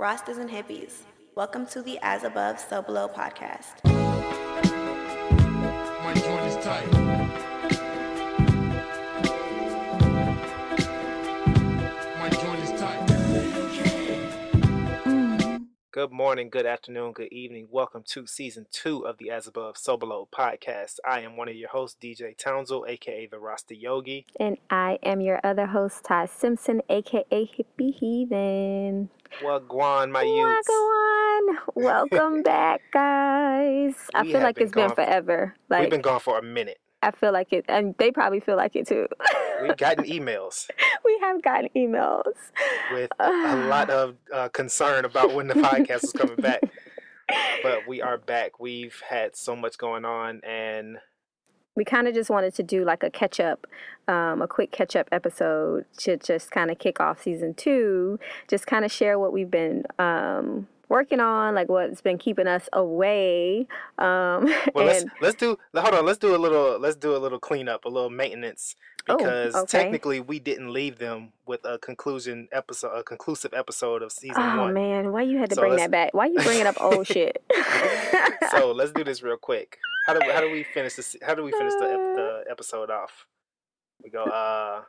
Rastas and hippies, welcome to the As Above, So Below podcast. Good morning, good afternoon, good evening. Welcome to season two of the As Above, So Below podcast. I am one of your hosts, DJ Townsville, aka the Rasta Yogi. And I am your other host, Ty Simpson, aka Hippie Heathen. Wagwan, my youths. Wagwan. Welcome back, guys. I We feel like been it's been forever. We've been gone for a minute. I feel like it, and they probably feel like it too. We've gotten emails we have gotten emails. with a lot of uh, concern about when the podcast is coming back. But we are back. We've had so much going on, and we kind of just wanted to do like a catch up, um, a quick catch up episode to just kind of kick off season two. Just kind of share what we've been um, working on, like what's been keeping us away. Um, well, let's let's do hold on. Let's do a little let's do a little cleanup, a little maintenance, Oh, because okay. technically we didn't leave them with a conclusion episode, a conclusive episode of season oh one. man, why you had to So bring that back? Why you bringing up old shit? so let's do this real quick. How do how do we finish this? How do we finish the, the episode off? We go. Uh,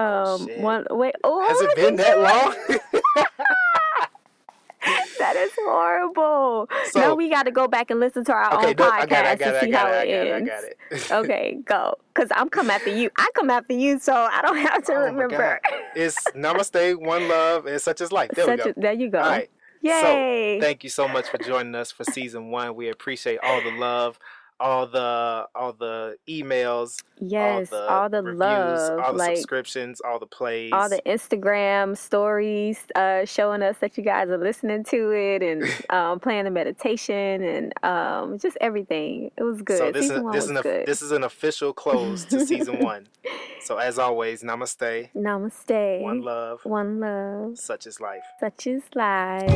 um, shit. one wait. Oh, has it been that long? That is horrible. So- now we got to go back and listen to our okay, own no, podcast I got it. I got to see got how it. I got it. I ends. got it. okay, go. Cause I'm come after you. I come after you, so I don't have to Oh remember. It's Namaste, one love, and such is life. There Such we go. a- there you go. All right. Yay! Thank you so much for joining us for season one. We appreciate all the love, all the all the emails, yes, all the, all the reviews, love, all the like subscriptions, all the plays. all the Instagram stories uh, showing us that you guys are listening to it and um, playing the meditation and um, just everything. It was good. So this Season is one this was is an, good. this is an official close to season one. So as always, namaste, Namaste. one love, One love. such is life. Such is life.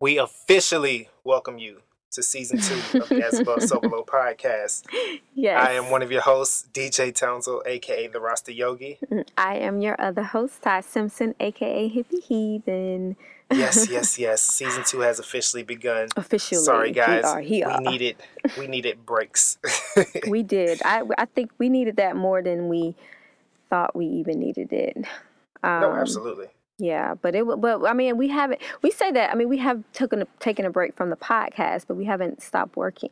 We officially welcome you to season two of the As Above So Below podcast. Yes. I am one of your hosts, DJ Townsville, aka the Rasta Yogi. I am your other host, Ty Simpson, aka Hippie Heathen. Yes, yes, yes. Season two has officially begun. Officially, Sorry, guys. we are here. We needed we needed breaks. We did. I I think we needed that more than we thought we even needed it. Um, no, absolutely. Yeah, but it. But I mean, we haven't. We say that. I mean, we have taken a, taken a break from the podcast, but we haven't stopped working.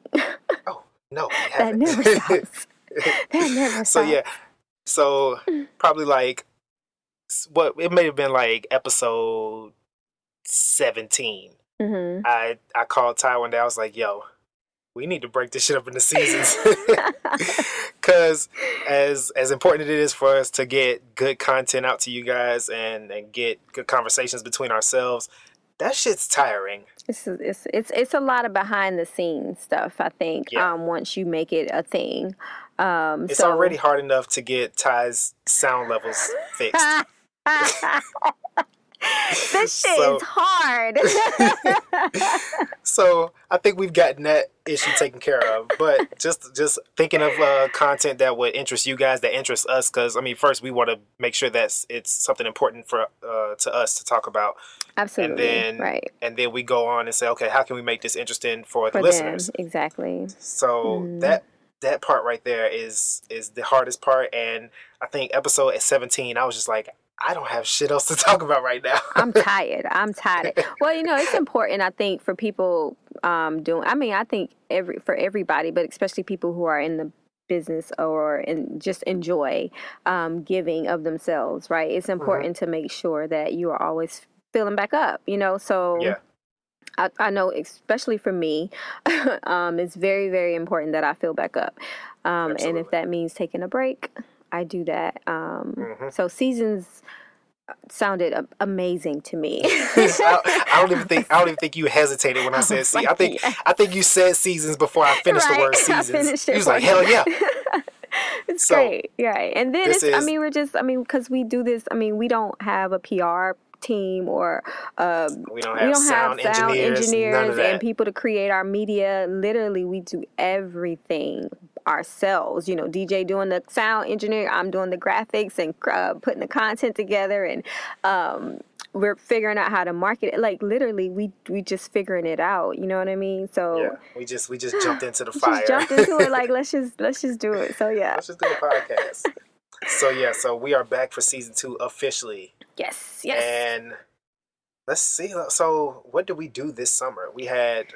Oh no, that never stops. that never stops. so yeah, so probably like what it may have been like episode seventeen. hmm I I called Ty one day. I was like, "Yo, we need to break this shit up into seasons." Because as as important it is for us to get good content out to you guys and and get good conversations between ourselves, that shit's tiring. It's, it's it's it's a lot of behind the scenes stuff. I think. Yeah. Um, once you make it a thing, um, It's so, already hard enough to get Ty's sound levels fixed. this shit So- is hard. So I think we've gotten that issue taken care of. But just just thinking of uh, content that would interest you guys, that interests us, because I mean, first we want to make sure that it's something important for uh, to us to talk about, Absolutely. and then right. and then we go on and say, okay, how can we make this interesting for, For the listeners? them, exactly. So Mhm. that that part right there is is the hardest part, and I think episode seventeen, I was just like, I don't have shit else to talk about right now. I'm tired. I'm tired. Well, you know, it's important. I think for people um, doing. I mean, I think every for everybody, but especially people who are in the business or in just enjoy um, giving of themselves. Right. It's Mm-hmm. important to make sure that you are always filling back up. You know, so Yeah. I, I know, especially for me, um, it's very, very important that I fill back up. Um, and if that means taking a break, I do that. Um, Mhm. So seasons sounded a- amazing to me. I, I don't even think I don't even think you hesitated when I said was see. I think. I think you said seasons before I finished the Right. word I seasons. finished it you was like, hell yeah. it's So, great, right? And then it's, I mean, we're just, I mean, because we do this. I mean, we don't have a PR team or um, We don't we have don't sound have sound engineers, engineers, none of that. and people to create our media. Literally, we do everything ourselves. You know, DJ doing the sound engineering, I'm doing the graphics and uh, putting the content together, and um, we're figuring out how to market it. Like literally, we we just figuring it out. You know what I mean? So yeah, we just we just jumped into the fire. jumped into it. Like let's just let's just do it. So yeah, Let's just do a podcast. so yeah, so we are back for season two officially, yes, yes. and let's see. So what did we do this summer? We had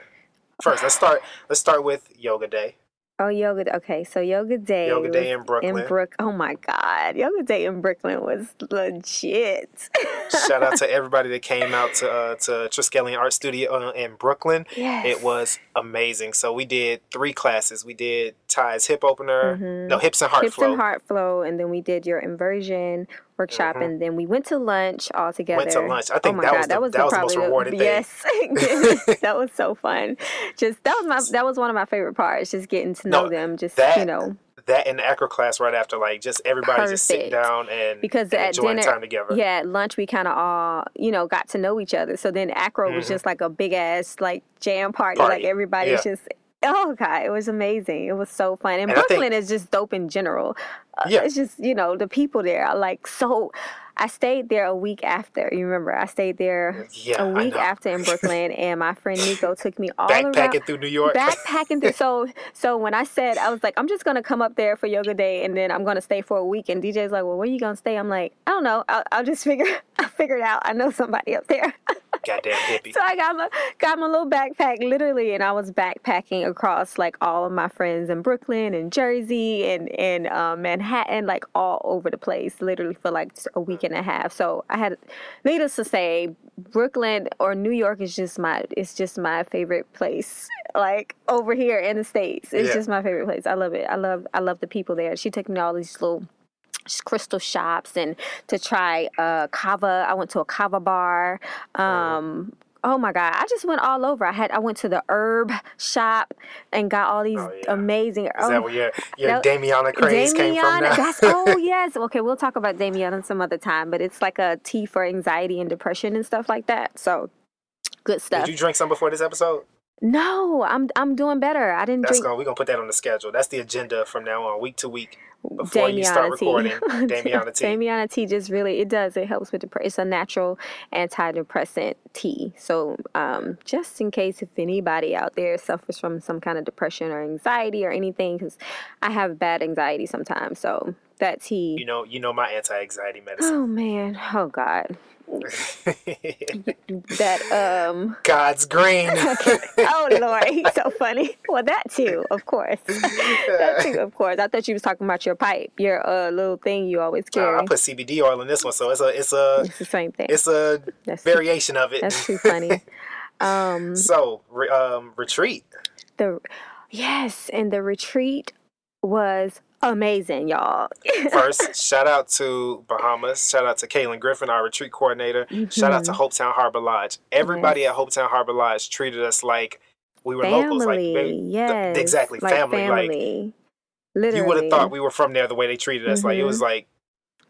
first. Let's start. Let's start with yoga day. Oh, yoga. Okay, so yoga day. Yoga day in Brooklyn. In Brook. Oh my God, yoga day in Brooklyn was legit. Shout out to everybody that came out to uh, to Triskelion Art Studio uh, in Brooklyn. Yes. It was amazing. So we did three classes. We did Ty's hip opener, no hips and heart Mm-hmm. Hips and heart flow, and then we did your inversion workshop, and then we went to lunch all together. Mm-hmm. Went to lunch. I think oh my that God, was the- that was, that was the most rewarding thing. Yes, that was so fun. Just that was my that was one of my favorite parts. Just getting to know No, them. Just that you know, that and the acro class right after, like just everybody just sitting down and, because and at dinner, time together. yeah, at lunch we kind of all you know got to know each other. So then acro was just like a big ass like jam party. Mm-hmm. Party, Like everybody's yeah. just. Oh god, it was amazing. It was so fun. And, And I think- Brooklyn is just dope in general. Uh, Yeah. It's just, you know, the people there are like so I stayed there a week after. You remember, I stayed there Yeah, a week after in Brooklyn and my friend Nico took me all around Backpacking through New York. backpacking through so so when I said I was like I'm just gonna come up there for yoga day and then I'm gonna stay for a week and DJ's like well where you gonna stay I'm like I don't know I'll, I'll just figure I figured out I know somebody up there Goddamn hippie. so I got my got my little backpack literally and I was backpacking across like all of my friends in Brooklyn and Jersey and and um, Manhattan like all over the place literally for like a week and a half. So I had needless to say Brooklyn or New York is just my it's just my favorite place like over here in the states. It's Yeah. just my favorite place. I love it. I love I love the people there. She took me to all these little crystal shops and to try uh kava i went to a kava bar um oh my god i just went all over i had i went to the herb shop and got all these Oh, yeah. amazing Is that where your your that- Damiana craze came from? Damiana, Now? that's oh yes. Okay, we'll talk about Damiana some other time, but it's like a tea for anxiety and depression and stuff like that. So good stuff. Did you drink some before this episode? no, I'm I'm doing better. I didn't That's drink gonna we're gonna put that on the schedule. That's the agenda from now on, week to week. Before you start Damiana tea. recording, Damiana tea. Damiana tea just really it does. It helps with depression. It's a natural antidepressant tea. So um, just in case if anybody out there suffers from some kind of depression or anxiety or anything, because I have bad anxiety sometimes. So that tea. You know, you know my anti-anxiety medicine. Oh man. Oh God. That um. God's green. Oh Lord, he's so funny. Well, that too, of course. that too, of course. I thought you was talking about your pipe, your uh, little thing you always Uh, carry. I put CBD oil in this one, so it's a it's a it's the same thing. it's a That's too- variation of it. That's too funny. Um, so re, um, retreat. the yes, and the retreat was amazing, y'all. First, shout out to Bahamas. Shout out to Kaylin Griffin, our retreat coordinator. Shout Mm-hmm. out to Hopetown Harbor Lodge. Everybody at Hopetown Harbor Lodge treated us like we were family, locals. Like they- yes, exactly, like family, like. Literally, you would have thought we were from there the way they treated us. Like it was like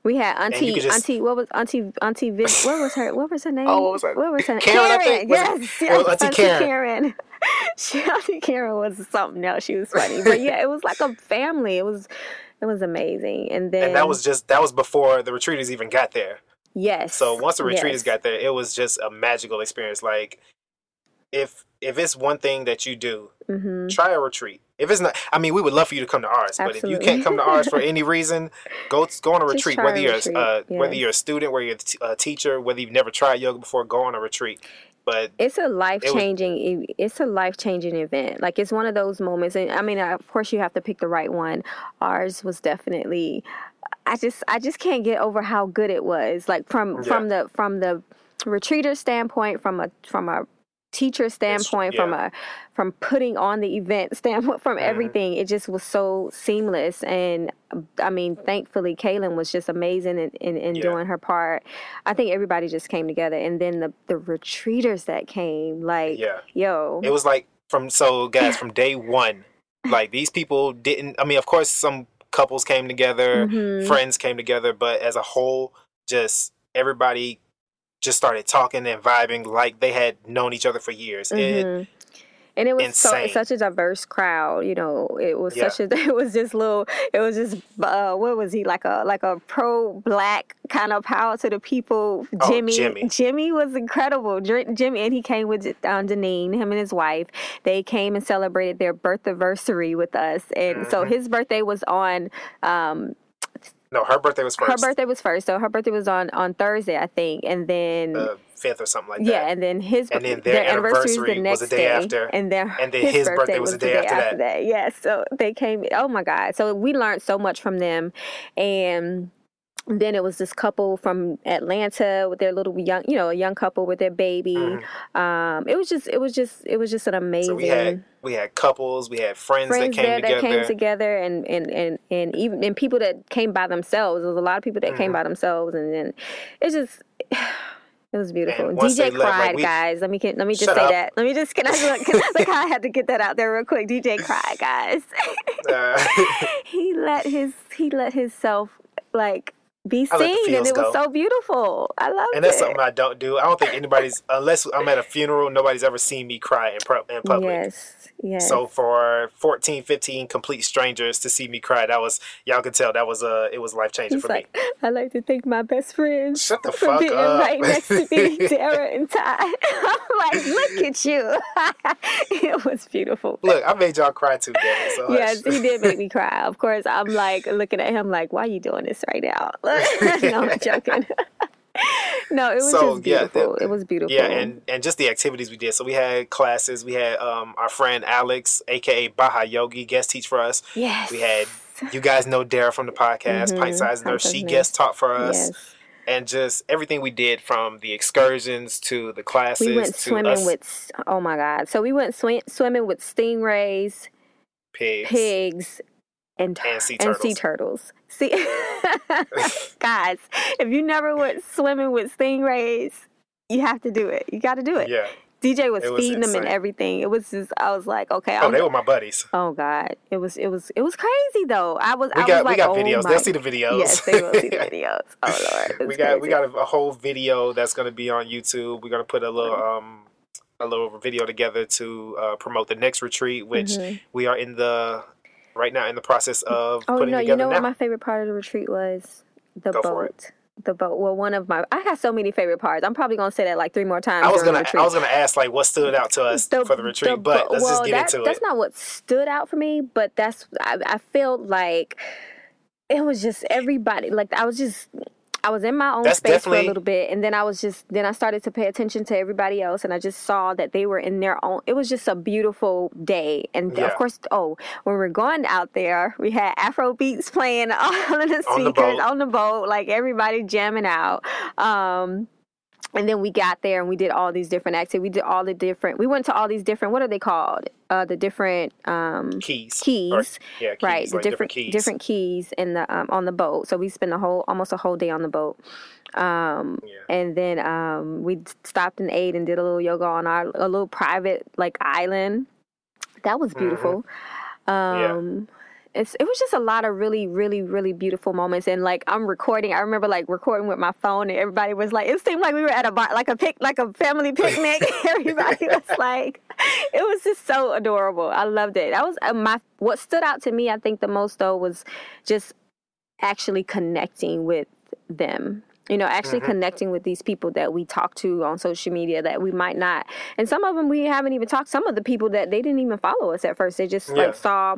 we had auntie, just- auntie. What was auntie? Auntie Vid, What was her? What was her name? Oh, what was her- What was her name? Karen, I think? Was it- Yes, oh, yes, Auntie Karen. Karen. She, auntie Karen was something else. She was funny, but yeah, it was like a family. It was, it was amazing. And then and that was just that was before the retreaters even got there. yes. So once the retreaters yes. got there, it was just a magical experience. Like if if it's one thing that you do, Mm-hmm. try a retreat. If it's not, I mean, we would love for you to come to ours, but if you can't come to ours for any reason, go go on a Just retreat. try a Whether you're retreat, uh, whether you're a student, whether you're a teacher, whether you've never tried yoga before, go on a retreat. But it's a life changing it's a life changing event. Like it's one of those moments and i mean of course you have to pick the right one. Ours was definitely i just i just can't get over how good it was. Like from from the from the retreater standpoint from a from a teacher standpoint from a from putting on the event standpoint from Mhm. everything it just was so seamless and i mean thankfully kaylin was just amazing in, in, in Yeah. doing her part i think everybody just came together and then the the retreaters that came like Yeah. yo it was like from so guys from day one, like these people didn't. I mean, of course, some couples came together, Mhm. friends came together, but as a whole, just everybody just started talking and vibing like they had known each other for years. It, Mhm. and it was so such a diverse crowd. You know, it was Yeah. such a. It was just little. It was just. Uh, what was he like a like a pro black kind of power to the people? Oh, Jimmy. Jimmy. was incredible. Jimmy and he came with um, Janine, him and his wife. They came and celebrated their birth anniversary with us, and so Mm-hmm. his birthday was on. Um, no, her birthday was first. her birthday was first, so her birthday was on on Thursday, I think, and then. the fifth or something like that. yeah, and then his And then their, their anniversary was the next was the day after, and then and then his birthday was the day after that. Yes, so they came. Oh my God! So we learned so much from them, and then it was this couple from Atlanta with their little young, you know, a young couple with their baby. Um, it was just, it was just, it was just an amazing. Mm-hmm. So we had we had couples, we had friends, friends that came there together. that came together and, and, and, and even and people that came by themselves. There was a lot of people that Mm-hmm. came by themselves and then it's just it was beautiful. DJ they left, like, cried, we- guys. Let me let me just say up. that. Let me just can I look, can I, look I had to get that out there real quick. DJ cried, guys. Uh, he let his he let himself like be seen and it was so beautiful. I love it. and that's it. something I don't do. I don't think anybody's unless I'm at a funeral, nobody's ever seen me cry in, pro, in public. Yes. Yes. So for 14, 15 complete strangers to see me cry, that was y'all could tell that was uh it was life changing for like, me. I like to thank my best friends Shut the for fuck being up. right next to me, Dara and Ty. I'm like, look at you. it was beautiful. Look, I made y'all cry too, Devin. So Yes, he did make me cry. Of course, I'm like looking at him like, why are you doing this right now? no, I'm joking. no, it was So, just yeah, beautiful. the- it was beautiful. Yeah, and and just the activities we did. So we had classes. We had um our friend Alex, aka Baha Yogi, guest teach for us. yes. We had you guys know Dara from the podcast, Pint Size Nurse. She guest taught for us. Mm-hmm. Yes. and just everything we did from the excursions to the classes We went swimming us with, oh my God. So we went swim, swimming with stingrays, pigs. pigs, and, tur- And sea and sea turtles. See, guys, if you never went swimming with stingrays, you have to do it. You got to do it. Yeah. DJ was, was feeding them and everything. It was just, I was like, okay, Oh, I'm, they were my buddies. oh God, it was, it was, it was crazy though. I was, We I got was like, we got oh videos. my- They'll see the videos. Yes, they will see the videos. Oh Lord, we got we got a, a whole video that's going to be on YouTube. We're going to put a little um a little video together to uh, promote the next retreat, which we are in the right now in the process of. Oh putting no, together you know now. what my favorite part of the retreat was? The Go boat. The boat. Well, one of my I got so many favorite parts. I'm probably gonna say that like three more times. I was gonna the I was gonna ask like what stood out to us for the retreat, but bo- let's well, just get that- into it. That's not what stood out for me, but that's I, I felt like it was just everybody. Like I was just. I was in my own That's space for a little bit, and then I was just then I started to pay attention to everybody else, and I just saw that they were in their own. It was just a beautiful day, and Yeah. of course, oh, when we're going out there, we had Afro beats playing all of the On the speakers boat. on the boat, like everybody jamming out. Um, and then we got there and we did all these different activities. We did all the different. We went to all these different. What are they called? Uh, the different um, keys. keys. Or- yeah, keys, right. The like different keys. different keys in the um, on the boat. So we spent a whole almost a whole day on the boat. Um, Yeah. and then um, we stopped and ate and did a little yoga on our a little private like island. That was beautiful. Um, it's, it was just a lot of really, really, really beautiful moments. And like I'm recording, I remember like recording with my phone, and everybody was like, it seemed like we were at a bar, like a pic, like a family picnic. everybody was like, it was just so adorable. I loved it. That was uh, my what stood out to me. I think the most though was just actually connecting with them. You know, actually Mm-hmm. connecting with these people that we talk to on social media that we might not, and some of them we haven't even talked. Some of the people that they didn't even follow us at first. They just Yeah. like saw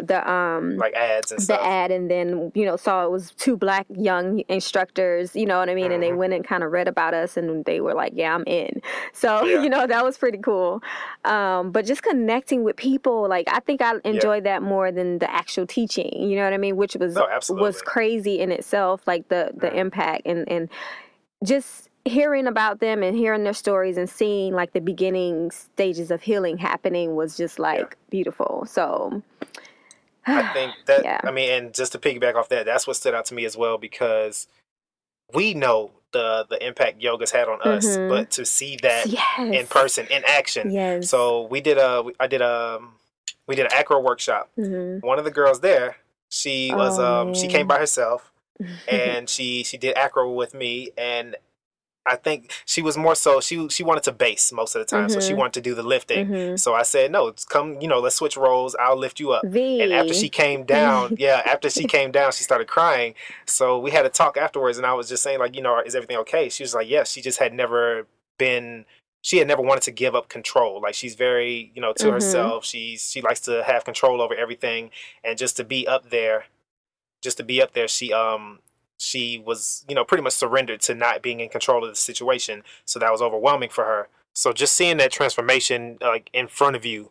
the um like ads and the stuff. ad and then you know saw it was two black young instructors you know what i mean and they Mm-hmm. went and kind of read about us and they were like yeah i'm in so Yeah. you know that was pretty cool um, but just connecting with people like i think i enjoyed that more than the actual teaching you know what i mean which was No, absolutely. was crazy in itself like the the impact and and just hearing about them and hearing their stories and seeing like the beginning stages of healing happening was just like beautiful so I think that Yeah. I mean, and just to piggyback off that, that's what stood out to me as well because we know the the impact yoga's had on us, Mhm. but to see that yes in person, in action. Yes. So we did a I did a we did an acro workshop. Mhm. One of the girls there, she was Oh, um she came by herself and she she did acro with me and I think she was more so she she wanted to base most of the time, so she Mm-hmm. wanted to do the lifting. So I said, no, come, you know, let's switch roles. I'll lift you up. V. And after she came down, yeah, after she came down, she started crying. So we had a talk afterwards, and I was just saying, like, you know, is everything okay? She was like, yes. She just had never been. She had never wanted to give up control. Like she's very, you know, to Mhm. herself. She's she likes to have control over everything, and just to be up there, just to be up there, she um she was, you know, pretty much surrendered to not being in control of the situation. So that was overwhelming for her. So just seeing that transformation like in front of you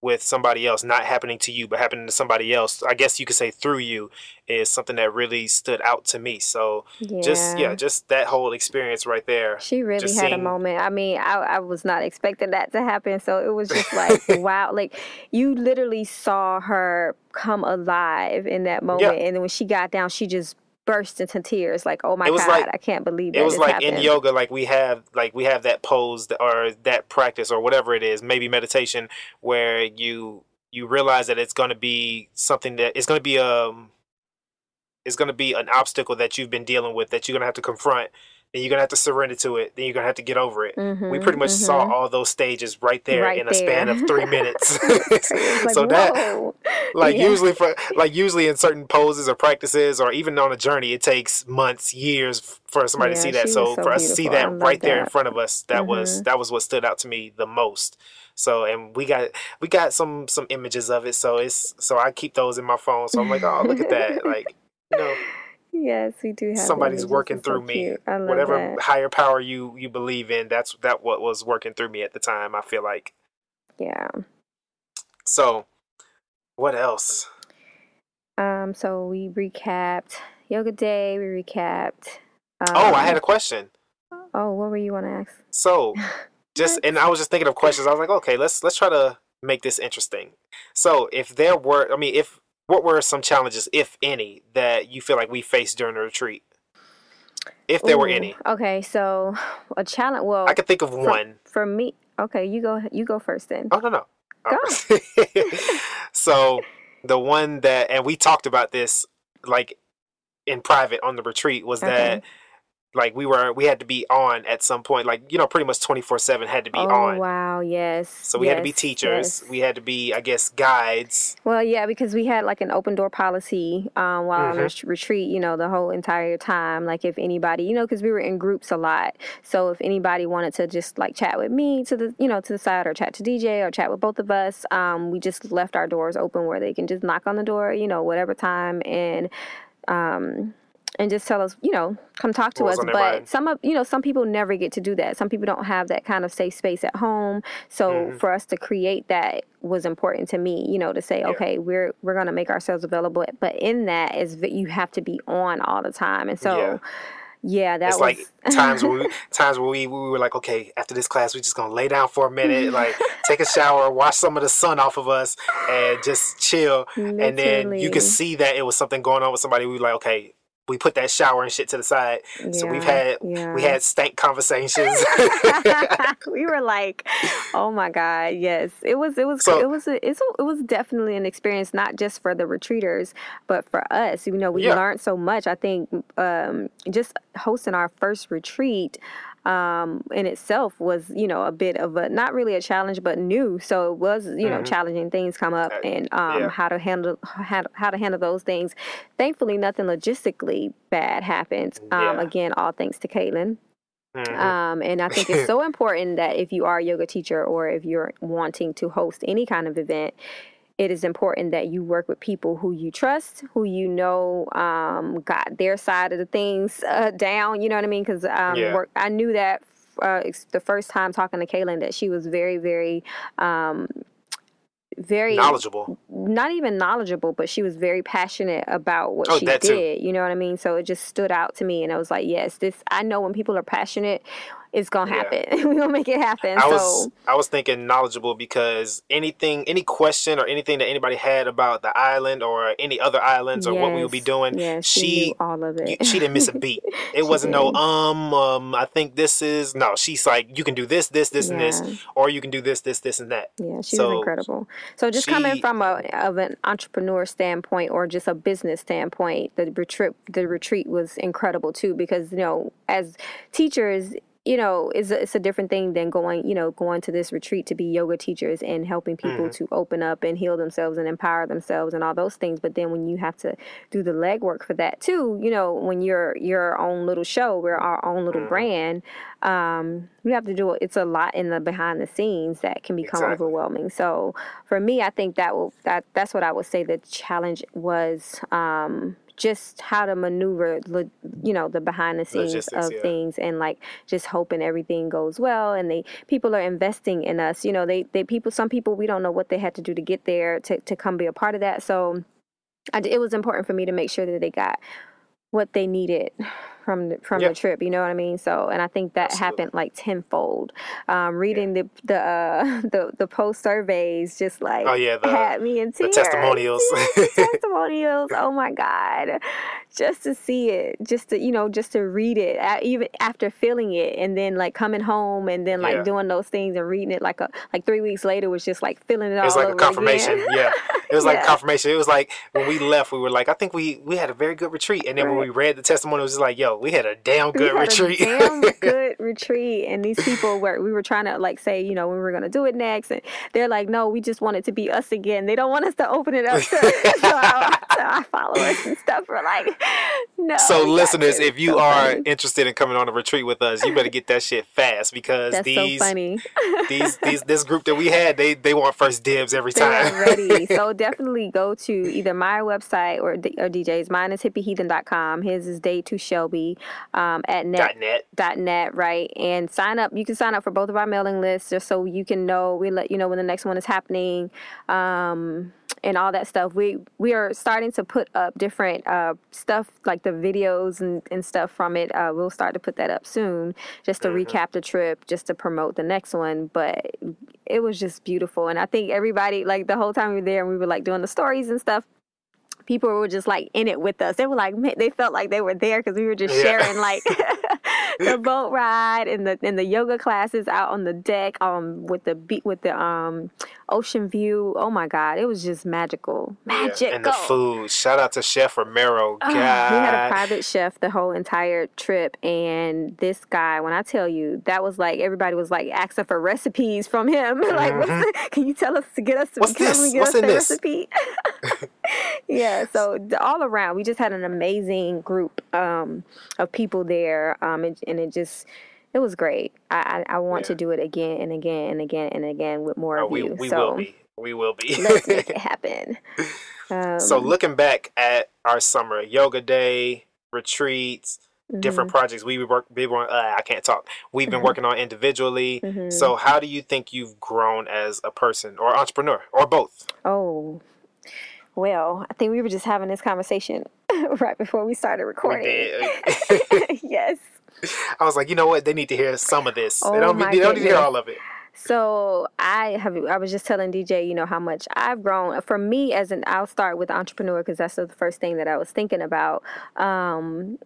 with somebody else, not happening to you, but happening to somebody else, I guess you could say through you, is something that really stood out to me. So just yeah, just that whole experience right there. She really had a moment. I mean, I, I was not expecting that to happen. So it was just like, wow. Like, you literally saw her come alive in that moment. And then when she got down, she just burst into tears. Like, oh my God, like- I can't believe it was like in yoga like we have like we have that pose or that practice or whatever it is maybe meditation where you you realize that it's going to be something that it's going to be um it's going to be an obstacle that you've been dealing with that you're going to have to confront then you're going to have to surrender to it. Then you're going to have to get over it. We Mhm, pretty much saw mhm. all those stages right there Right in a span of three minutes. Like, so that whoa. like Yeah. usually for like usually in certain poses or practices or even on a journey it takes months years for somebody to see that. so, so for us to see that right there in front of us that was Mhm. that was what stood out to me the most. So and we got we got some some images of it. So it's so i keep those in my phone. So i'm like oh look at that. Like you know Yes, we do have somebody's images. working It's so through me. I love whatever that. higher power you you believe in that's that what was working through me at the time i feel like Yeah. so what else Um. So we recapped yoga day. We recapped. Um, oh i had a question Oh, what were you want to ask? So, just and I was just thinking of questions. I was like, okay, let's let's try to make this interesting. So, if there were, I mean, if what were some challenges, if any, that you feel like we faced during the retreat, if there were any? Okay, so a challenge. Well, I could think of for, one. for me. Okay, you go. You go first then. Oh no no. Go. so the one that and we talked about this like in private on the retreat was that Okay. Like we were we had to be on at some point like you know pretty much 24/7 had to be oh on. wow, yes. So we had to be teachers. yes. We had to be, I guess, guides. Well, yeah, because we had like an open door policy um, while on Mhm. ret- retreat, you know, the whole entire time. Like, if anybody, you know, because we were in groups a lot. So, if anybody wanted to just like chat with me to the, you know, to the side or chat to DJ or chat with both of us, um, we just left our doors open where they can just knock on the door, you know, whatever time and, um, and just tell us, you know, come talk to us. But mind. some of, you know, some people never get to do that. Some people don't have that kind of safe space at home. So Mhm. for us to create that was important to me, you know, to say, Yeah. okay, we're we're gonna make ourselves available. But in that is that you have to be on all the time. And so, yeah, that it's was like times where we, times where we, we were like, okay, after this class, we're just gonna lay down for a minute, like take a shower, wash some of the sun off of us, and just chill. And then you Literally. could see that it was something going on with somebody. We were like, okay, we put that shower and shit to the side. So we've had yeah. we had stank conversations. we were like, oh my god, yes. It was it was So- it was a, it's a, it was definitely an experience not just for the retreaters, but for us. You know, we Yeah. learned so much. I think um, just hosting our first retreat um, in itself was, you know, a bit of a not really a challenge, but new. So it was, you know, Mhm. challenging things come up and um, yeah. how to handle how, how to handle those things. Thankfully, nothing logistically bad happened. Um, Yeah. Again, all thanks to Kaylin. Mhm. Um, and I think it's so important that if you are a yoga teacher or if you're wanting to host any kind of event, it is important that you work with people who you trust, who you know um, got their side of the things uh, down. You know what I mean? Because um, Yeah. work, I knew that uh, the first time talking to Kaylin that she was very, very. Um, very Knowledgeable. not even knowledgeable, but she was very passionate about what Oh, she that too. did. You know what I mean? So it just stood out to me, and I was like, yes, this. I know when people are passionate, it's gonna Yeah. happen. we gonna make it happen. I so was I was thinking knowledgeable because anything any question or anything that anybody had about the island or any other islands or what we would be doing, yes, she, she knew all of it. she didn't miss a beat. It wasn't no um um I think this is no. She's like you can do this this this and this or you can do this this this and that. Yeah, she's So, incredible. So just coming from a of an entrepreneur standpoint or just a business standpoint, the retreat the retreat was incredible too because you know as teachers you know, it's a, it's a different thing than going, you know, going to this retreat to be yoga teachers and helping people to open up and heal themselves and empower themselves and all those things. But then when you have to do the legwork for that too, you know, when you're your own little show, we're our own little brand, um, you have to do it. It's a lot in the behind the scenes that can become Exactly. overwhelming. So for me, I think that will that that's what I would say the challenge was. Um, just how to maneuver, you know, the behind the scenes Logistics, of yeah. things, and like just hoping everything goes well. And they people are investing in us. You know, they they people. Some people we don't know what they had to do to get there to to come be a part of that. So I, it was important for me to make sure that they got what they needed from the, from Yep. the trip. You know what I mean? So, and I think that Absolutely. happened like tenfold. Um, reading the the uh, the the post surveys just like Oh, yeah, the- had me in the tears. testimonials. The testimonials. Oh my god! Just to see it, just to you know, just to read it, a- even after feeling it, and then like coming home and then like Yeah. doing those things and reading it like a like three weeks later was just like feeling it all It was like a confirmation. again. Yeah. It was like Yeah. confirmation. It was like when we left, we were like, I think we we had a very good retreat. And then when we read the testimony, it was just like, yo, we had a damn good we had retreat. A damn good retreat, and these people were we were trying to like say you know when we were gonna do it next, and they're like, no, we just want it to be us again. They don't want us to open it up to, to, our, to our followers and stuff. We're like, no. so listeners, if you So are funny. interested in coming on a retreat with us, you better get that shit fast because that's these so funny. these these this group that we had, they they want first dibs every They time. ready. So definitely go to either my website or, D- or DJ's. Mine is hippieheathen.com. His is day to Shelby um, at net. Dot net. net right? And sign up. You can sign up for both of our mailing lists just so you can know. We let you know when the next one is happening um and all that stuff. We we are starting to put up different uh stuff like the videos and, and stuff from it. Uh we'll start to put that up soon just to recap the trip just to promote the next one. But it was just beautiful. And i think everybody like the whole time we were there and we were like doing the stories and stuff people were just like in it with us. They were like, man, they felt like they were there because we were just Yeah. sharing like the boat ride and the and the yoga classes out on the deck, um, with the beat with the um ocean view. Oh my god, it was just magical, Yeah. And the food. Shout out to Chef Romero. God. we had a private chef the whole entire trip, and this guy, when I tell you, that was like everybody was like asking for recipes from him. like, what's the, can you tell us to get us? Mm-hmm. What's can this? we get What's us in this? recipe? Yeah. So all around, we just had an amazing group um, of people there, um, and, and it just. It was great. I I, I want to do it again and again and again and again with more Oh, of we you. we so will be. We will be. let's make it happen. Um, so looking back at our summer yoga day retreats different Mm-hmm. projects we work been on uh, i can't talk we've been working on individually Mm-hmm. so how do you think you've grown as a person or entrepreneur or both Oh, well, I think we were just having this conversation right before we started we recording. did. yes. i was like you know what they need to hear some of this Oh they don't, my they don't need to hear all of it So I have. I was just telling DJ, you know, how much I've grown. For me, as an, I'll start with entrepreneur because that's the first thing that I was thinking about. Um,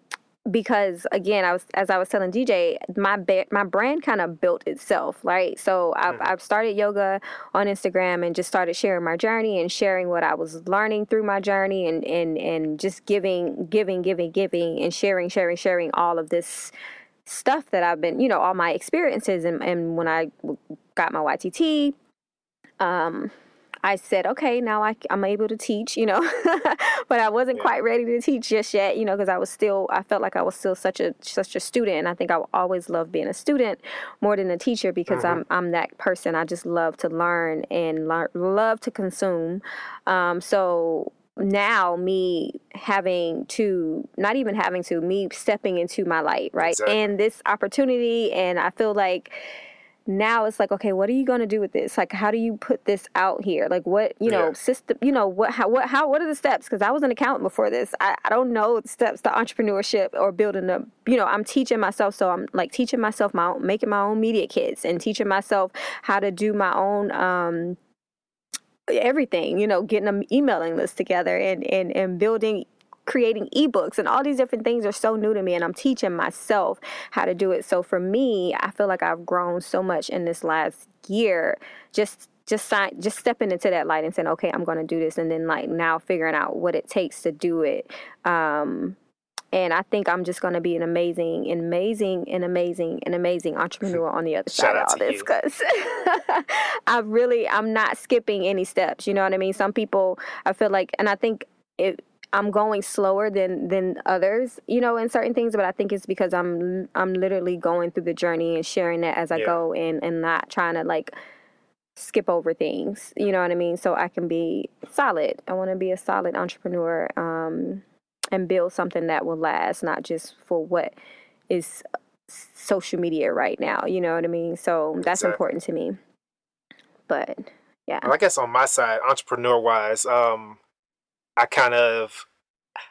because again, I was as I was telling DJ, my ba- my brand kind of built itself, right? So I've, I've started yoga on Instagram and just started sharing my journey and sharing what I was learning through my journey and and and just giving, giving, giving, giving, and sharing, sharing, sharing all of this stuff that I've been, you know, all my experiences. And, and when I got my YTT, um, I said, okay, now I, am able to teach, you know, but I wasn't Yeah. quite ready to teach just yet, you know, because I was still, I felt like I was still such a such a student, and I think I will always love being a student more than a teacher because I'm I'm that person. I just love to learn and learn, love to consume. Um, so now me having to not even having to me stepping into my light right Exactly. and this opportunity and i feel like now it's like okay what are you going to do with this? Like how do you put this out here? Like what you know Yeah. system you know what how what how what are the steps? Because i was an accountant before this. I, I don't know the steps to entrepreneurship or building a you know i'm teaching myself so i'm like teaching myself my own making my own media kits and teaching myself how to do my own um everything you know getting an emailing list together and and and building creating ebooks and all these different things are so new to me and I'm teaching myself how to do it. So for me, I feel like I've grown so much in this last year just just sign, just stepping into that light and saying, okay, I'm going to do this. And then like now figuring out what it takes to do it. Um, and I think I'm just going to be an amazing, an amazing, and amazing, and amazing entrepreneur on the other Shout side of all this because I really, I'm not skipping any steps. You know what I mean? Some people, I feel like, and I think it. I'm going slower than than others, you know, in certain things, but I think it's because I'm I'm literally going through the journey and sharing that as I Yeah. go and and not trying to like skip over things. You know what I mean? So I can be solid. I want to be a solid entrepreneur um, and build something that will last, not just for what is social media right now. You know what I mean? So that's Exactly. important to me. But yeah, Well, I guess on my side, entrepreneur wise, um, I kind of,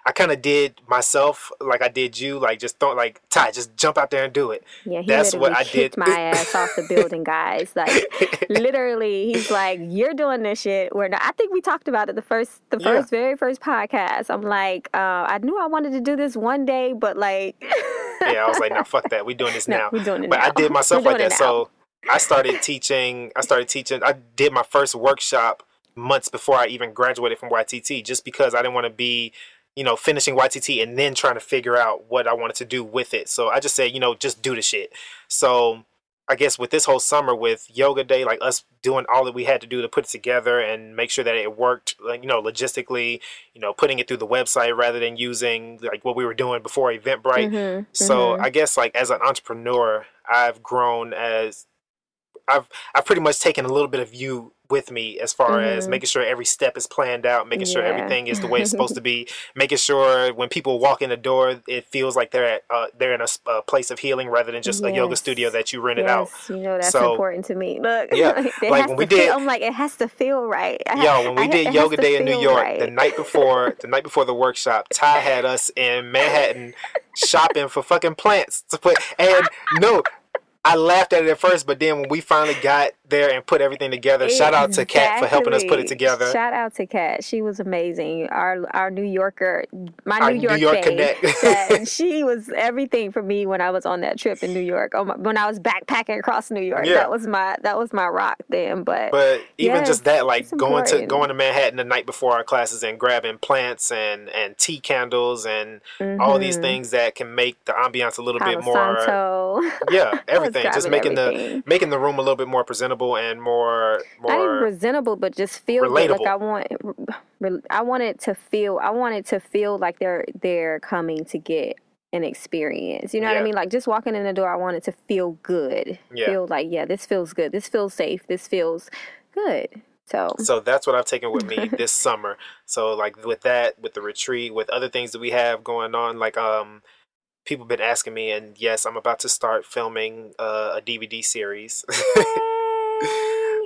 I kind of did myself like I did you, like just don't like Ty, just jump out there and do it. yeah, he that's literally what I kicked did. my ass off the building, guys. Like literally, he's like, "You're doing this shit." We're not. I think we talked about it the first, the Yeah. first, very first podcast. I'm like, uh, I knew I wanted to do this one day, but like, yeah, I was like, no, fuck that, We're doing this No, now. we're doing it but I did myself We're like that. So I started teaching. I started teaching. I did my first workshop months before I even graduated from YTT, just because I didn't want to be, you know, finishing YTT and then trying to figure out what I wanted to do with it. So I just said, you know, just do the shit. So I guess with this whole summer with yoga day, like us doing all that we had to do to put it together and make sure that it worked, like you know, logistically, you know, putting it through the website rather than using like what we were doing before Eventbrite. Mhm, So mhm. I guess like as an entrepreneur, I've grown as I've I've pretty much taken a little bit of you with me as far as Mhm. making sure every step is planned out, making sure everything is the way it's supposed to be, making sure when people walk in the door, it feels like they're at uh, they're in a place of healing rather than just a yoga studio that you rented yes, out. you know that's So- important to me. Look, Yeah, like when we did- feel, I'm like, it has to feel right. Yo, when we I did yoga day in New York, right. the night before the night before the workshop, Ty had us in Manhattan shopping for fucking plants to put and no I laughed at it at first, but then when we finally got there and put everything together, shout out to Kat for helping us put it together. Shout out to Kat. She was amazing. Our our New Yorker, my Our New New York, York babe, connect. she was everything for me when I was on that trip in New York. Oh my, when I was backpacking across New York, Yeah. that was my that was my rock then. But, But even Yes, just that, like going to going to Manhattan the night before our classes and grabbing plants and and tea candles and all these Mhm. things that can make the ambiance a little Palo bit more Santo. yeah everything just making everything. the making the room a little bit more presentable and more not even more presentable, but just feel. Relatable. like I want. I want it to feel. I want it to feel like they're they're coming to get an experience. You know what I mean? Like just walking in the door, I want it to feel good. Yeah. Feel like yeah, this feels good. This feels safe. This feels good. So So that's what I've taken with me this summer. So like with that, with the retreat, with other things that we have going on, like um, people been asking me, and yes, I'm about to start filming uh, a DVD series.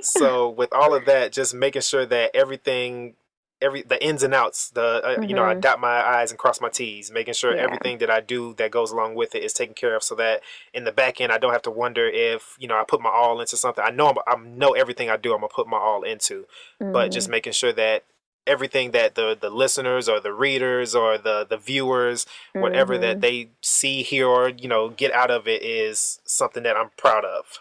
So with all of that, just making sure that everything, every the ins and outs, the uh, you know, I Mhm. dot my i's and cross my t's, making sure Yeah. everything that I do that goes along with it is taken care of, so that in the back end, I don't have to wonder if you know I put my all into something. I know I'm, I know everything I do, I'm gonna put my all into but Mhm. just making sure that everything that the the listeners or the readers or the the viewers whatever that Mhm. they see hear or you know get out of it is something that i'm proud of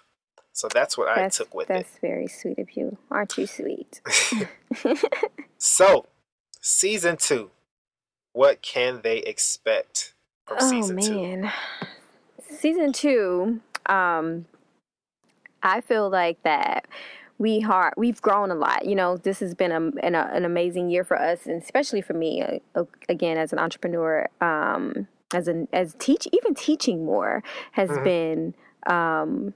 so that's what i took with it that's very sweet of you. Aren't you sweet? so season two what can they expect from oh season two Oh man season two um i feel like that we are we've grown a lot you know this has been a, an, a, an amazing year for us and especially for me uh, again as an entrepreneur um as an as teach even teaching more has Mhm. been um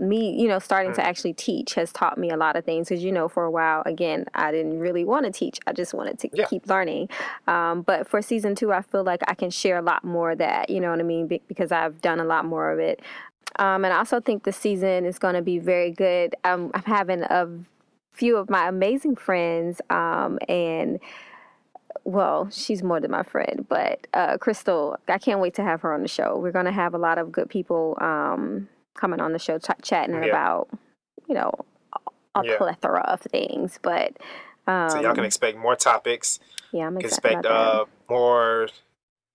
me you know starting to Mhm. actually teach has taught me a lot of things because you know for a while again i didn't really want to teach i just wanted to Yeah. keep learning um, but for season two i feel like i can share a lot more of that you know what i mean Be- because i've done a lot more of it um, and i also think the season is going to be very good um, i'm having a few of my amazing friends um, and well, she's more than my friend, but uh, Crystal, I can't wait to have her on the show. We're going to have a lot of good people um, coming on the show, ch- chatting Yeah. about, you know, a Yeah. plethora of things. But um, so y'all can expect more topics yeah, I'm excited expect uh more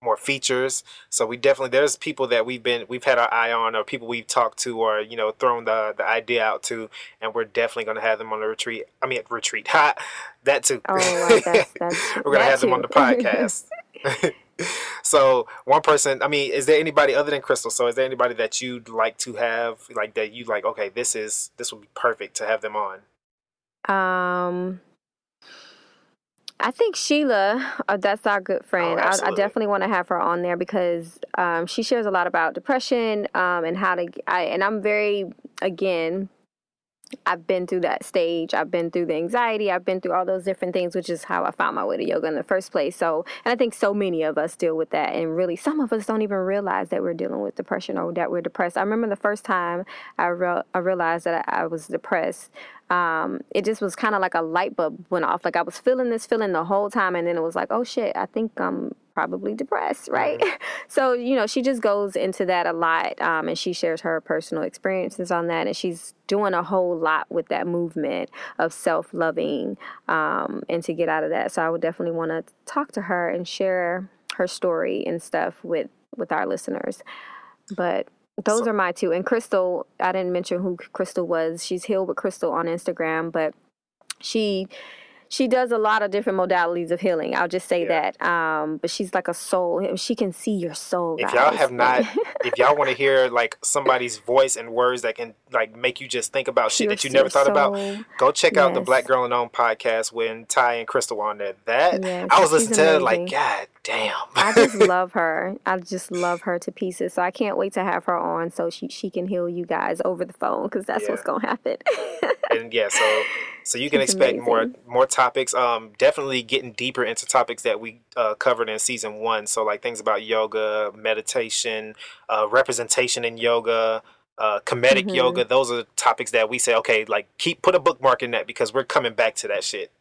more features so we definitely there's people that we've been we've had our eye on or people we've talked to or you know thrown the the idea out to and we're definitely going to have them on the retreat i mean retreat ha that too. Oh, well, that's, that's we're going to have them on the podcast so one person. I mean, is there anybody other than Crystal? So is there anybody that you'd like to have, like that you like? Okay, this is this would be perfect to have them on. Um, I think Sheila, uh, that's our good friend. I, I definitely want to have her on there because um, she shares a lot about depression um, and how to. I, and I'm very again. I've been through that stage. I've been through the anxiety. I've been through all those different things, which is how I found my way to yoga in the first place. So, and I think so many of us deal with that. And really, some of us don't even realize that we're dealing with depression or that we're depressed. I remember the first time I, re- I realized that I, I was depressed. Um, it just was kind of like a light bulb went off. Like I was feeling this feeling the whole time. And then it was like, oh shit, I think I'm probably depressed, right? so, you know, she just goes into that a lot um, and she shares her personal experiences on that. And she's doing a whole lot with that movement of self loving um, and to get out of that. So I would definitely want to talk to her and share her story and stuff with, with our listeners. But those So- are my two. And Crystal, I didn't mention who Crystal was. She's Healed with Crystal on Instagram, but she she does a lot of different modalities of healing. I'll just say Yeah. that. Um, but she's like a soul. She can see your soul. If y'all have not, if y'all want to hear like somebody's voice and words that can like make you just think about shit that you never thought your about, go check out the Black Girl in Om podcast when Ty and Crystal were on there. That Yes, I was listening to it like. God damn. I just love her. I just love her to pieces. So I can't wait to have her on so she she can heal you guys over the phone because that's Yeah. what's gonna happen. and yeah, so so you can She's expect more amazing. more topics. Um, definitely getting deeper into topics that we uh, covered in season one. So like things about yoga, meditation, uh, representation in yoga. Uh, comedic Mhm. yoga, those are topics that we say, okay, like keep put a bookmark in that because we're coming back to that shit.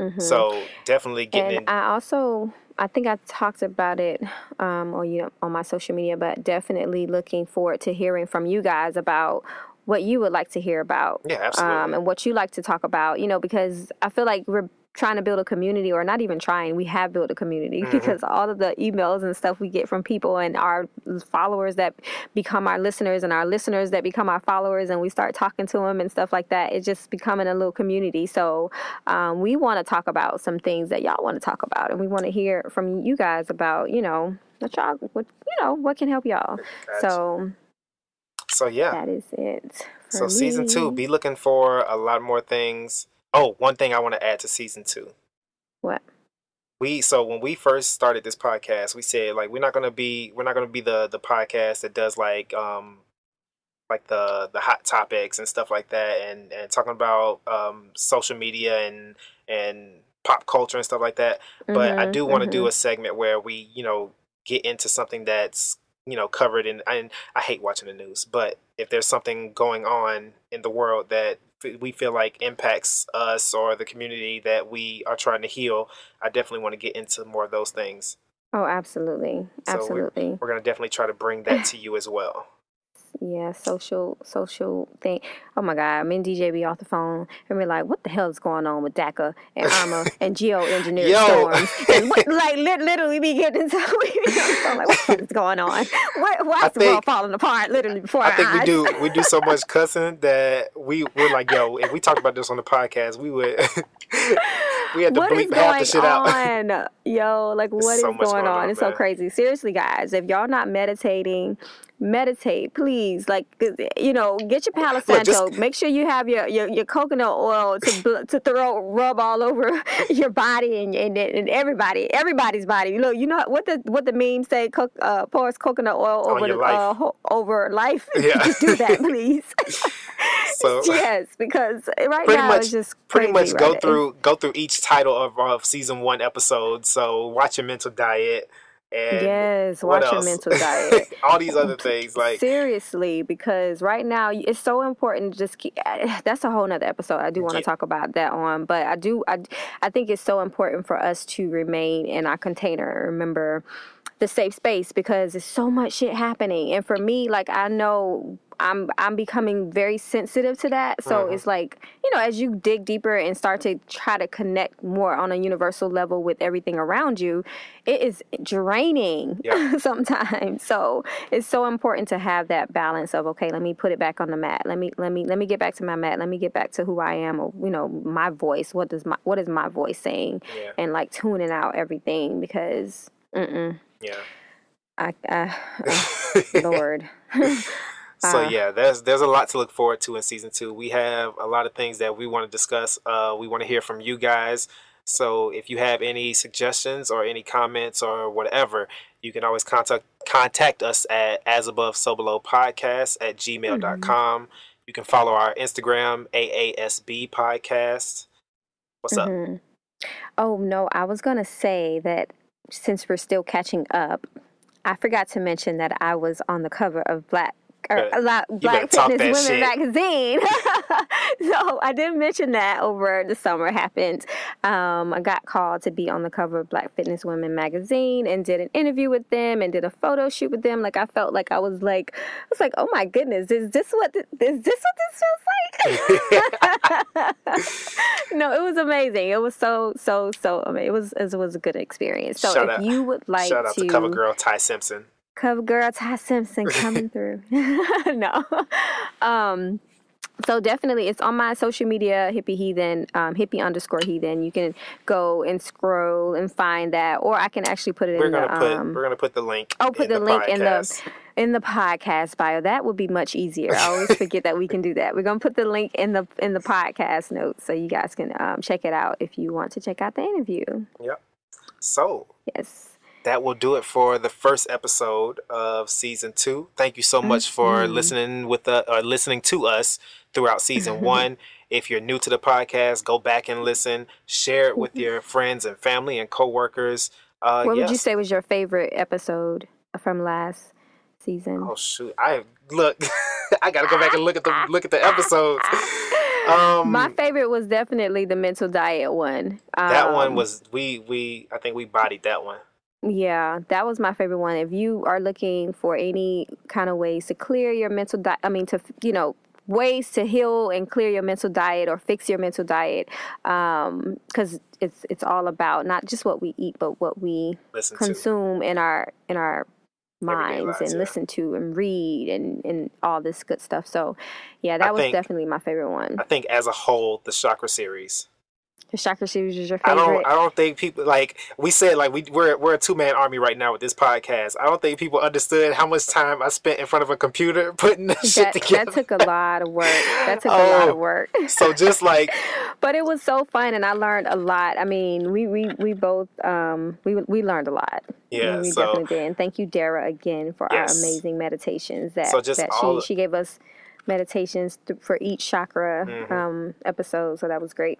Mhm. So definitely getting and in. I also I think I talked about it um, or you know on my social media, but definitely looking forward to hearing from you guys about what you would like to hear about. Yeah, absolutely. Um, and what you like to talk about, you know, because I feel like we're trying to build a community or not even trying we have built a community Mm-hmm. because all of the emails and stuff we get from people and our followers that become our listeners and our listeners that become our followers and we start talking to them and stuff like that it's just becoming a little community so um, we want to talk about some things that y'all want to talk about and we want to hear from you guys about you know what y'all what you know what can help y'all so so yeah. that is it So for season two, be looking for a lot more things. Oh, one thing I want to add to season two. what we so when we first started this podcast we said like we're not gonna be we're not gonna be the the podcast that does like um like the the hot topics and stuff like that and and talking about um social media and and pop culture and stuff like that but i Mhm, do want to mhm. do a segment where we you know get into something that's you know covered in and i hate watching the news but if there's something going on in the world that we feel like impacts us or the community that we are trying to heal i definitely want to get into more of those things. Oh, absolutely, So we're- absolutely. we're going to definitely try to bring that to you as well Yeah, social, social thing. Oh my God, me and DJ be off the phone and we're like, what the hell is going on with DACA and Irma and geoengineered Yo. storms? And what, like, lit- literally, be getting into we be on the phone like, what the fuck is going on? Why, is the world falling apart literally before I think we do we do so much cussing that we we're like, yo, if we talked about this on the podcast, we would we had to What is bleep half the shit out. on? Yo, like what is so much going going on? on, It's so crazy. Seriously, guys, if y'all not meditating, meditate, please. Like you know, get your Palo Look, Santo. just- Make sure you have your, your, your coconut oil to to throw rub all over your body and, and and everybody, everybody's body. Look, you know what the what the memes say? Cook, uh, pours coconut oil over the, life. Uh, ho- over life. Yeah. just do that, please. So yes, because right now much it's just pretty much go through go through each title of, of season one episode. So watch your mental diet and Yes, watch your else? mental diet. all these other things like seriously because right now it's so important to just keep eh, eh, that's a whole nother episode i do want to Yeah. talk about that on but i do I, I think it's so important for us to remain in our container remember the safe space because there's so much shit happening and for me like i know i'm i'm becoming very sensitive to that so Mm-hmm. it's like you know as you dig deeper and start to try to connect more on a universal level with everything around you it is draining Yeah. sometimes so it's so important to have that balance of okay let me put it back on the mat let me let me let me get back to my mat let me get back to who i am or you know my voice what does my what is my voice saying Yeah. and like tuning out everything because mm-mm, yeah. I, I oh, Lord. So Uh. yeah, there's there's a lot to look forward to in season two. We have a lot of things that we want to discuss. Uh, we want to hear from you guys. So if you have any suggestions or any comments or whatever, you can always contact contact us at as above so below podcast at gmail.com. You can follow our Instagram AASB podcast. What's up? Mhm. Oh no, I was gonna say that since we're still catching up, I forgot to mention that I was on the cover of Black. Or, a lot, Black Fitness Women shit. magazine. so I didn't mention that over the summer happened. Um, I got called to be on the cover of Black Fitness Women magazine and did an interview with them and did a photo shoot with them. Like I felt like I was like, I was like, oh my goodness, is this what th- is this what this feels like? no, it was amazing. It was so so so amazing. It was it was a good experience. So Shout if out- you would like Shout out to, cover girl Ty Simpson. Cover girl Ty Simpson coming through. no. Um so definitely it's on my social media hippie heathen um, hippie underscore heathen you can go and scroll and find that or i can actually put it We're in gonna the put um, we're gonna put the link. Oh, put in the, link in the podcast. in the podcast bio. That would be much easier. I always forget that we can do that. We're gonna put the link in the in the podcast notes so you guys can um, check it out if you want to check out the interview. Yep. So Yes. That will do it for the first episode of season two. Thank you so much for Mm-hmm. listening with the or listening to us throughout season one. If you're new to the podcast, go back and listen. Share it with your friends and family and coworkers. Uh, What would you say was your favorite episode from last season? Oh shoot! I have, look. I gotta go back and look at the look at the episodes. Um, My favorite was definitely the mental diet one. that one Um, was we we I think we bodied that one. Yeah, that was my favorite one. If you are looking for any kind of ways to clear your mental diet, I mean, to, you know, ways to heal and clear your mental diet or fix your mental diet, um, because it's it's all about not just what we eat, but what we Listen to. consume in our in our minds lives, and yeah. listen to and read and and all this good stuff. So, yeah, that I was think- definitely my favorite one. I think as a whole, the chakra series. The chakra series is your favorite. I don't. I don't think people like we said. Like we we're we're a two man army right now with this podcast. I don't think people understood how much time I spent in front of a computer putting this shit together. that took a lot of work. That took a lot Oh. of work. so just like but it was so fun and I learned a lot. I mean, we we, we both um we we learned a lot. Yeah, we so- definitely did. And thank you, Dara, again for Yes. our amazing meditations. That So that she she gave us meditations th- for each chakra Mm-hmm. um episode. So that was great.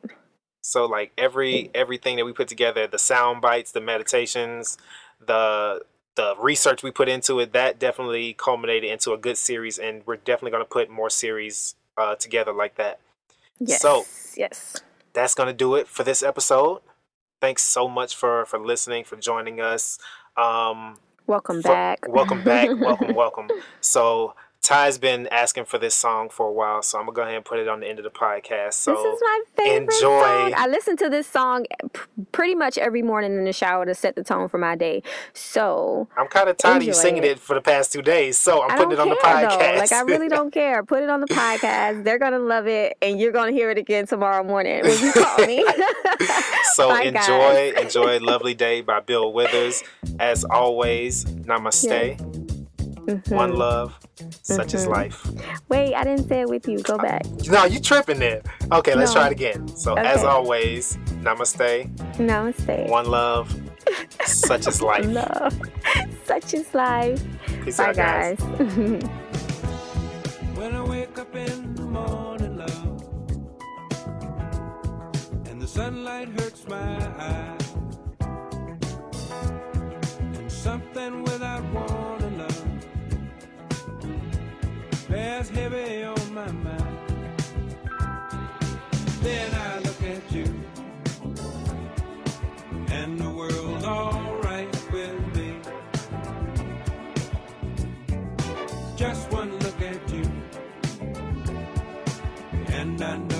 So like every everything that we put together, the sound bites, the meditations, the the research we put into it, that definitely culminated into a good series, and we're definitely going to put more series uh, together like that. Yes. So- yes. that's gonna do it for this episode. Thanks so much for for listening, for joining us. Um, Welcome for- back. welcome back, welcome, welcome. So Ty's been asking for this song for a while, so I'm gonna go ahead and put it on the end of the podcast. So this is my favorite enjoy. song. I listen to this song pretty much every morning in the shower to set the tone for my day. So I'm kind of tired of you singing it. it. for the past two days, so I'm I putting it on the podcast. though. Like I really don't care. Put it on the podcast. They're gonna love it, and you're gonna hear it again tomorrow morning when you call me. so Bye, enjoy, guys. enjoy "Lovely Day" by Bill Withers. As always, namaste, Mm-hmm. one love, such is life. Wait, I didn't say it with you. Go back. No, you tripping there. Okay, let's No. try it again. So as always, namaste, Namaste. one love, such is life. Love. Such is life. Peace Bye, out, guys. guys. When I wake up in the morning, love, and the sunlight hurts my eyes, and something without warning, bears heavy on my mind. Then I look at you, and the world's alright with me. Just one look at you, and I know